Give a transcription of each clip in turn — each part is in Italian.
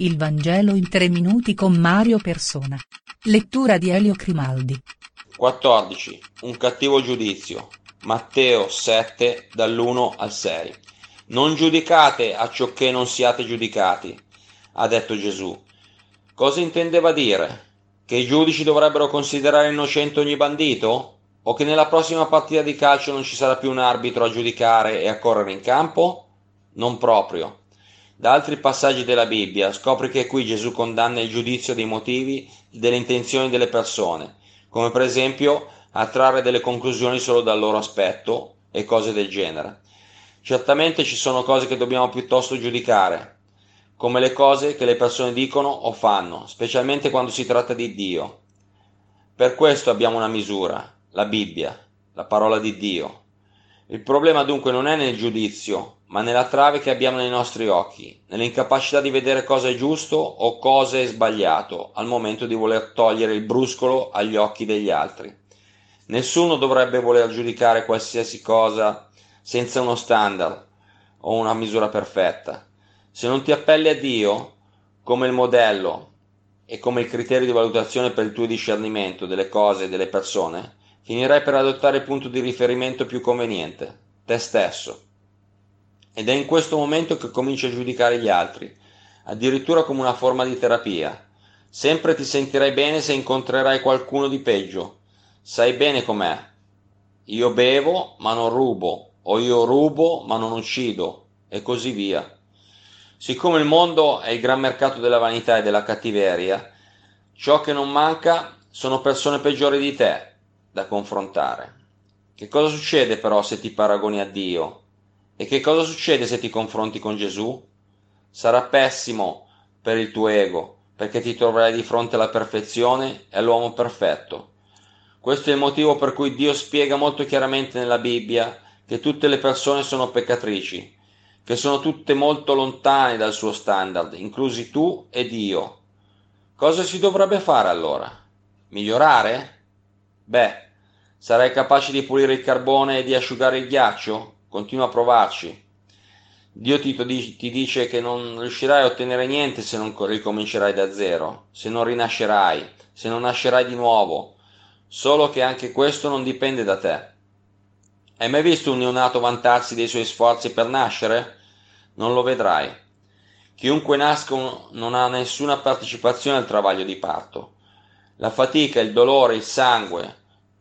Il Vangelo in tre minuti con Mario Persona. Lettura di Elio Crimaldi. 14. Un cattivo giudizio. Matteo 7 dall'1 al 6. Non giudicate a ciò che non siate giudicati, ha detto Gesù. Cosa intendeva dire? Che i giudici dovrebbero considerare innocente ogni bandito? O che nella prossima partita di calcio non ci sarà più un arbitro a giudicare e a correre in campo? Non proprio. Da altri passaggi della Bibbia scopri che qui Gesù condanna il giudizio dei motivi e delle intenzioni delle persone, come per esempio a trarre delle conclusioni solo dal loro aspetto e cose del genere. Certamente ci sono cose che dobbiamo piuttosto giudicare, come le cose che le persone dicono o fanno, specialmente quando si tratta di Dio. Per questo abbiamo una misura, la Bibbia, la parola di Dio. Il problema dunque non è nel giudizio, ma nella trave che abbiamo nei nostri occhi, nell'incapacità di vedere cosa è giusto o cosa è sbagliato al momento di voler togliere il bruscolo agli occhi degli altri. Nessuno dovrebbe voler giudicare qualsiasi cosa senza uno standard o una misura perfetta. Se non ti appelli a Dio come il modello e come il criterio di valutazione per il tuo discernimento delle cose e delle persone, finirai per adottare il punto di riferimento più conveniente, te stesso. Ed è in questo momento che cominci a giudicare gli altri, addirittura come una forma di terapia. Sempre ti sentirai bene se incontrerai qualcuno di peggio. Sai bene com'è. Io bevo ma non rubo, o io rubo ma non uccido, e così via. Siccome il mondo è il gran mercato della vanità e della cattiveria, ciò che non manca sono persone peggiori di te da confrontare. Che cosa succede però se ti paragoni a Dio? E che cosa succede se ti confronti con Gesù? Sarà pessimo per il tuo ego, perché ti troverai di fronte alla perfezione e all'uomo perfetto. Questo è il motivo per cui Dio spiega molto chiaramente nella Bibbia che tutte le persone sono peccatrici, che sono tutte molto lontane dal suo standard, inclusi tu e Dio. Cosa si dovrebbe fare allora? Migliorare? Beh, sarai capace di pulire il carbone e di asciugare il ghiaccio? Continua a provarci. Dio ti, ti dice che non riuscirai a ottenere niente se non ricomincerai da zero, se non rinascerai, se non nascerai di nuovo, solo che anche questo non dipende da te. Hai mai visto un neonato vantarsi dei suoi sforzi per nascere? Non lo vedrai. Chiunque nasca non ha nessuna partecipazione al travaglio di parto. La fatica, il dolore, il sangue,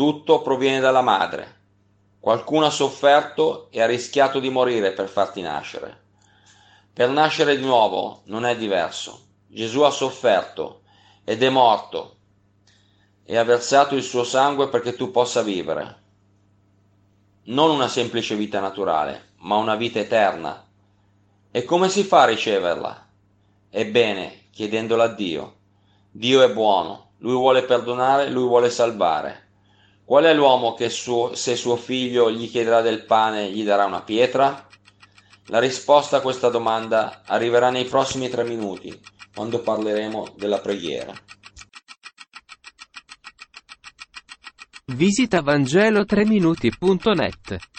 tutto proviene dalla madre. Qualcuno ha sofferto e ha rischiato di morire per farti nascere. Per nascere di nuovo non è diverso. Gesù ha sofferto ed è morto e ha versato il suo sangue perché tu possa vivere. Non una semplice vita naturale, ma una vita eterna. E come si fa a riceverla? Ebbene, chiedendola a Dio. Dio è buono, lui vuole perdonare, lui vuole salvare. Qual è l'uomo che suo, se suo figlio gli chiederà del pane gli darà una pietra? La risposta a questa domanda arriverà nei prossimi tre minuti, quando parleremo della preghiera. Visita Vangelo3minuti.net